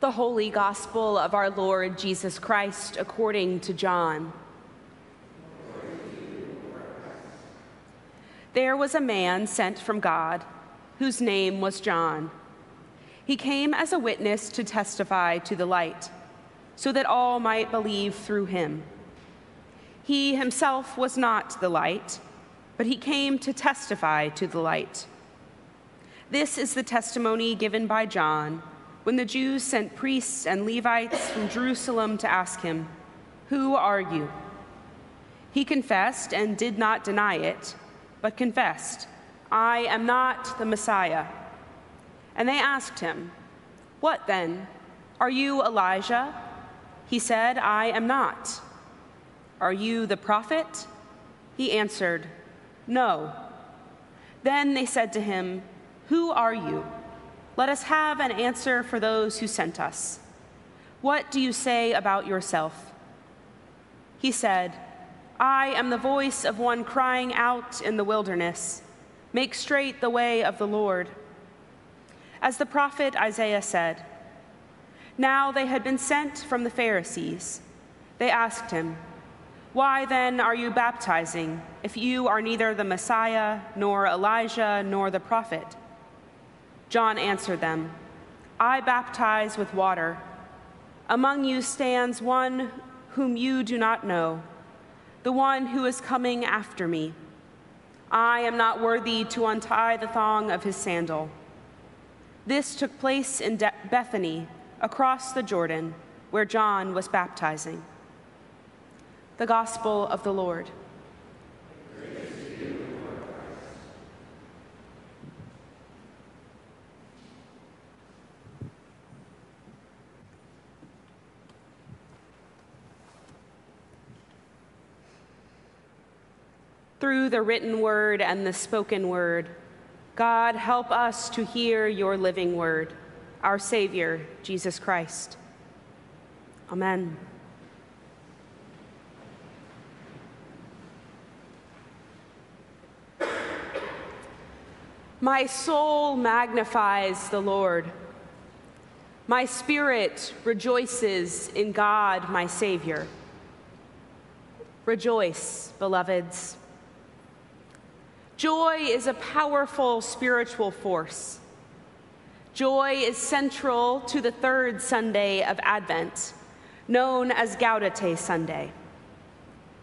The Holy Gospel of our Lord Jesus Christ according to John. There was a man sent from God whose name was John. He came as a witness to testify to the light, so that all might believe through him. He himself was not the light, but he came to testify to the light. This is the testimony given by John when the Jews sent priests and Levites from Jerusalem to ask him, Who are you? He confessed and did not deny it, but confessed, I am not the Messiah. And they asked him, What then? Are you Elijah? He said, I am not. Are you the prophet? He answered, No. Then they said to him, Who are you? Let us have an answer for those who sent us. What do you say about yourself? He said, I am the voice of one crying out in the wilderness, Make straight the way of the Lord. As the prophet Isaiah said, Now they had been sent from the Pharisees. They asked him, Why then are you baptizing if you are neither the Messiah, nor Elijah, nor the prophet? John answered them, I baptize with water. Among you stands one whom you do not know, the one who is coming after me. I am not worthy to untie the thong of his sandal. This took place in De- Bethany, across the Jordan, where John was baptizing. The Gospel of the Lord. Through the written word and the spoken word. God, help us to hear your living word, our Savior, Jesus Christ. Amen. My soul magnifies the Lord. My spirit rejoices in God, my Savior. Rejoice, beloveds. Joy is a powerful spiritual force. Joy is central to the third Sunday of Advent, known as Gaudete Sunday.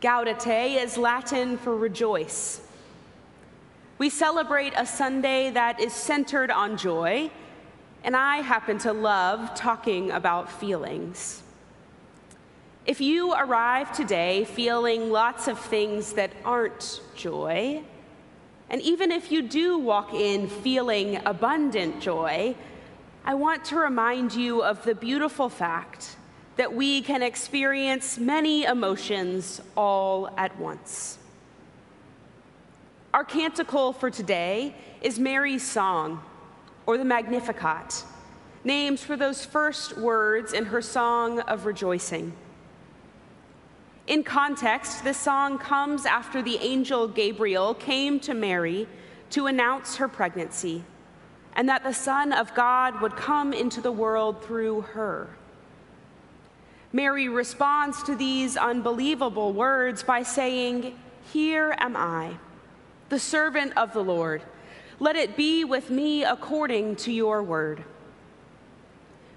Gaudete is Latin for rejoice. We celebrate a Sunday that is centered on joy, and I happen to love talking about feelings. If you arrive today feeling lots of things that aren't joy, and even if you do walk in feeling abundant joy, I want to remind you of the beautiful fact that we can experience many emotions all at once. Our canticle for today is Mary's Song, or the Magnificat, names for those first words in her song of rejoicing. In context, this song comes after the angel Gabriel came to Mary to announce her pregnancy and that the Son of God would come into the world through her. Mary responds to these unbelievable words by saying, Here am I, the servant of the Lord. Let it be with me according to your word.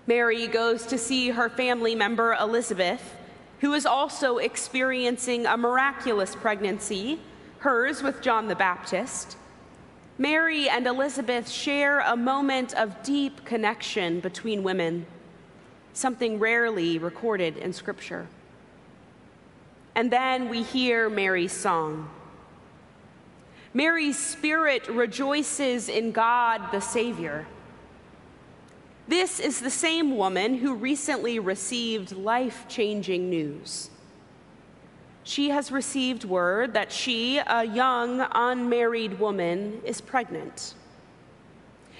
Mary goes to see her family member Elizabeth who is also experiencing a miraculous pregnancy, hers with John the Baptist. Mary and Elizabeth share a moment of deep connection between women, something rarely recorded in Scripture. And then we hear Mary's song. Mary's spirit rejoices in God the Savior. This is the same woman who recently received life changing news. She has received word that she, a young, unmarried woman, is pregnant.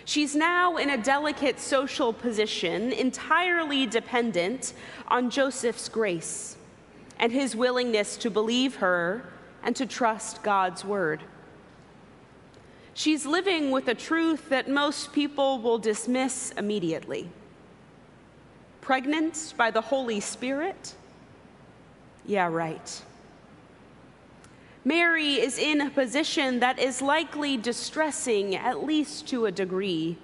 She's now in a delicate social position, entirely dependent on Joseph's grace and his willingness to believe her and to trust God's word. She's living with a truth that most people will dismiss immediately. Pregnant by the Holy Spirit? Yeah, right. Mary is in a position that is likely distressing, at least to a degree.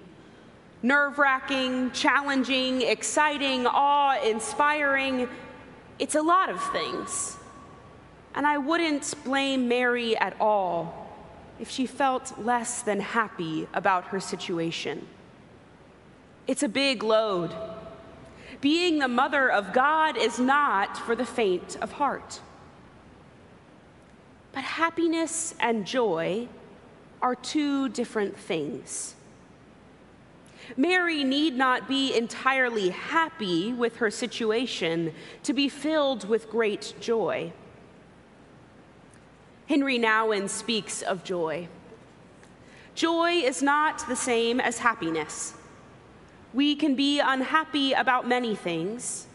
Nerve wracking, challenging, exciting, awe inspiring. It's a lot of things. And I wouldn't blame Mary at all if she felt less than happy about her situation. It's a big load. Being the mother of God is not for the faint of heart. But happiness and joy are two different things. Mary need not be entirely happy with her situation to be filled with great joy. Henri Nouwen speaks of joy. Joy is not the same as happiness. We can be unhappy about many things,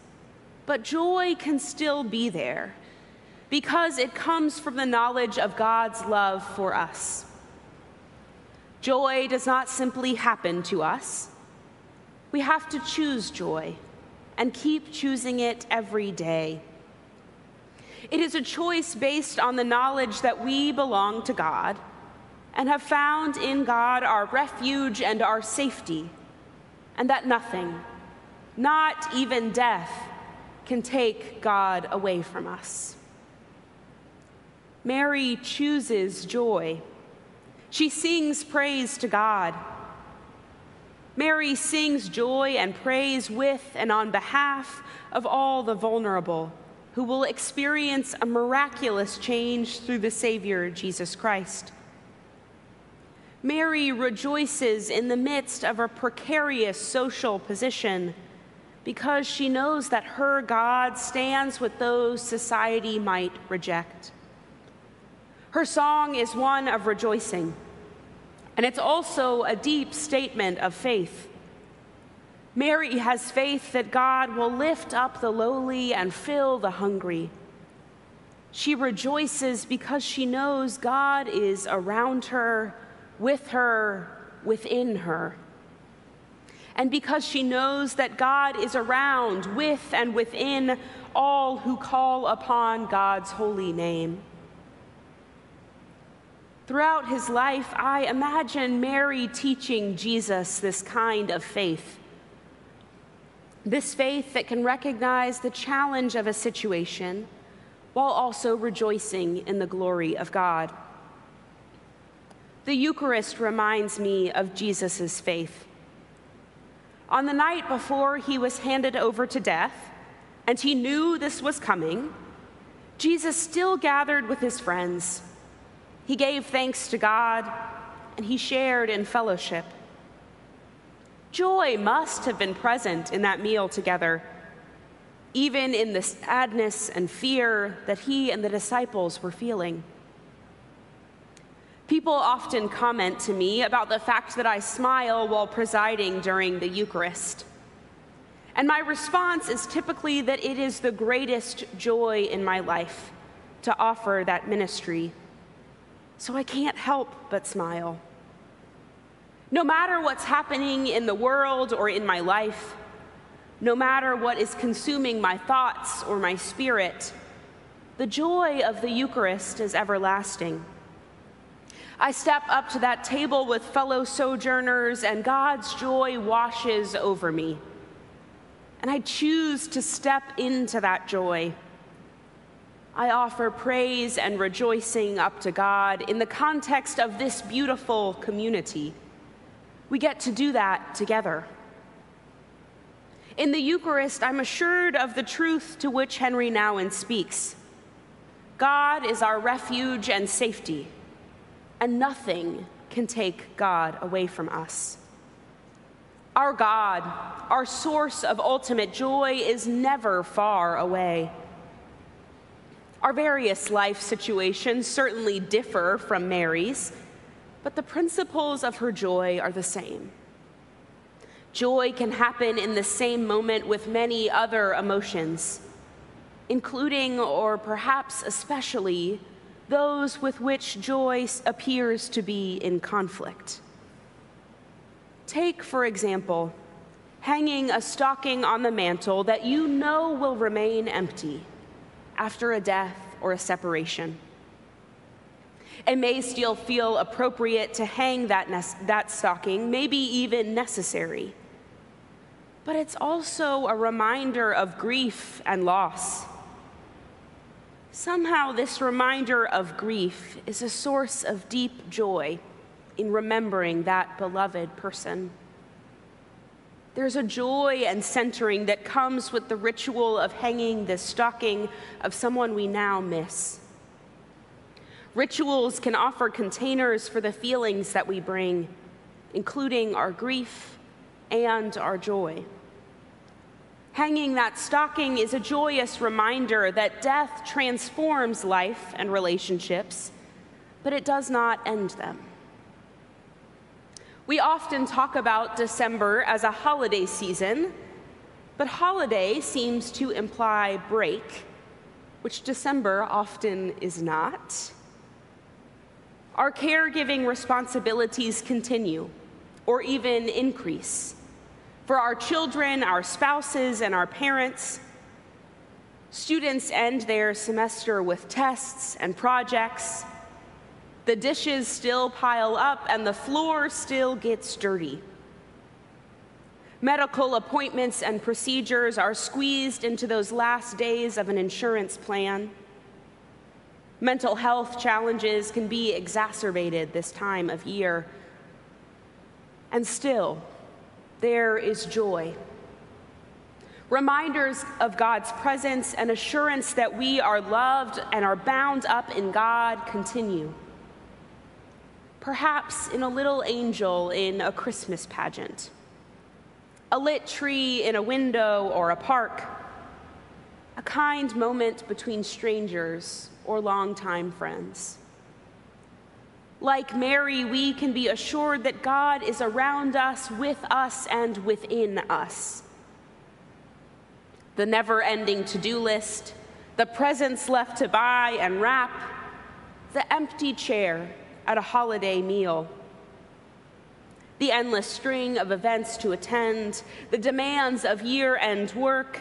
but joy can still be there because it comes from the knowledge of God's love for us. Joy does not simply happen to us. We have to choose joy and keep choosing it every day. It is a choice based on the knowledge that we belong to God and have found in God our refuge and our safety, and that nothing, not even death, can take God away from us. Mary chooses joy. She sings praise to God. Mary sings joy and praise with and on behalf of all the vulnerable who will experience a miraculous change through the Savior, Jesus Christ. Mary rejoices in the midst of a precarious social position because she knows that her God stands with those society might reject. Her song is one of rejoicing, and it's also a deep statement of faith. Mary has faith that God will lift up the lowly and fill the hungry. She rejoices because she knows God is around her, with her, within her. And because she knows that God is around, with, and within all who call upon God's holy name. Throughout his life, I imagine Mary teaching Jesus this kind of faith. This faith that can recognize the challenge of a situation while also rejoicing in the glory of God. The Eucharist reminds me of Jesus' faith. On the night before he was handed over to death, and he knew this was coming, Jesus still gathered with his friends he gave thanks to God and he shared in fellowship. Joy must have been present in that meal together, even in the sadness and fear that he and the disciples were feeling. People often comment to me about the fact that I smile while presiding during the Eucharist. And my response is typically that it is the greatest joy in my life to offer that ministry so I can't help but smile. No matter what's happening in the world or in my life, no matter what is consuming my thoughts or my spirit, the joy of the Eucharist is everlasting. I step up to that table with fellow sojourners, and God's joy washes over me. And I choose to step into that joy. I offer praise and rejoicing up to God in the context of this beautiful community. We get to do that together. In the Eucharist, I'm assured of the truth to which Henri Nouwen speaks God is our refuge and safety, and nothing can take God away from us. Our God, our source of ultimate joy, is never far away. Our various life situations certainly differ from Mary's, but the principles of her joy are the same. Joy can happen in the same moment with many other emotions, including, or perhaps especially, those with which joy appears to be in conflict. Take, for example, hanging a stocking on the mantle that you know will remain empty after a death or a separation. It may still feel appropriate to hang that, that stocking, maybe even necessary. But it's also a reminder of grief and loss. Somehow, this reminder of grief is a source of deep joy in remembering that beloved person. There's a joy and centering that comes with the ritual of hanging the stocking of someone we now miss. Rituals can offer containers for the feelings that we bring, including our grief and our joy. Hanging that stocking is a joyous reminder that death transforms life and relationships, but it does not end them. We often talk about December as a holiday season, but holiday seems to imply break, which December often is not. Our caregiving responsibilities continue or even increase. For our children, our spouses, and our parents, students end their semester with tests and projects the dishes still pile up and the floor still gets dirty. Medical appointments and procedures are squeezed into those last days of an insurance plan. Mental health challenges can be exacerbated this time of year. And still, there is joy. Reminders of God's presence and assurance that we are loved and are bound up in God continue perhaps in a little angel in a Christmas pageant, a lit tree in a window or a park, a kind moment between strangers or longtime friends. Like Mary, we can be assured that God is around us, with us, and within us. The never ending to do list, the presents left to buy and wrap, the empty chair at a holiday meal. The endless string of events to attend, the demands of year end work,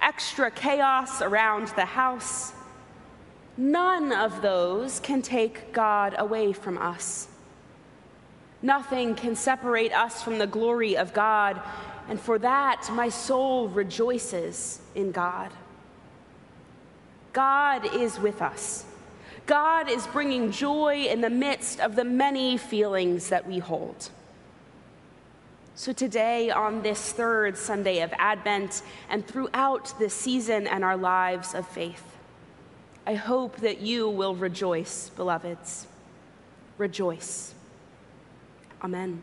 extra chaos around the house. None of those can take God away from us. Nothing can separate us from the glory of God, and for that my soul rejoices in God. God is with us. God is bringing joy in the midst of the many feelings that we hold. So, today, on this third Sunday of Advent, and throughout this season and our lives of faith, I hope that you will rejoice, beloveds. Rejoice. Amen.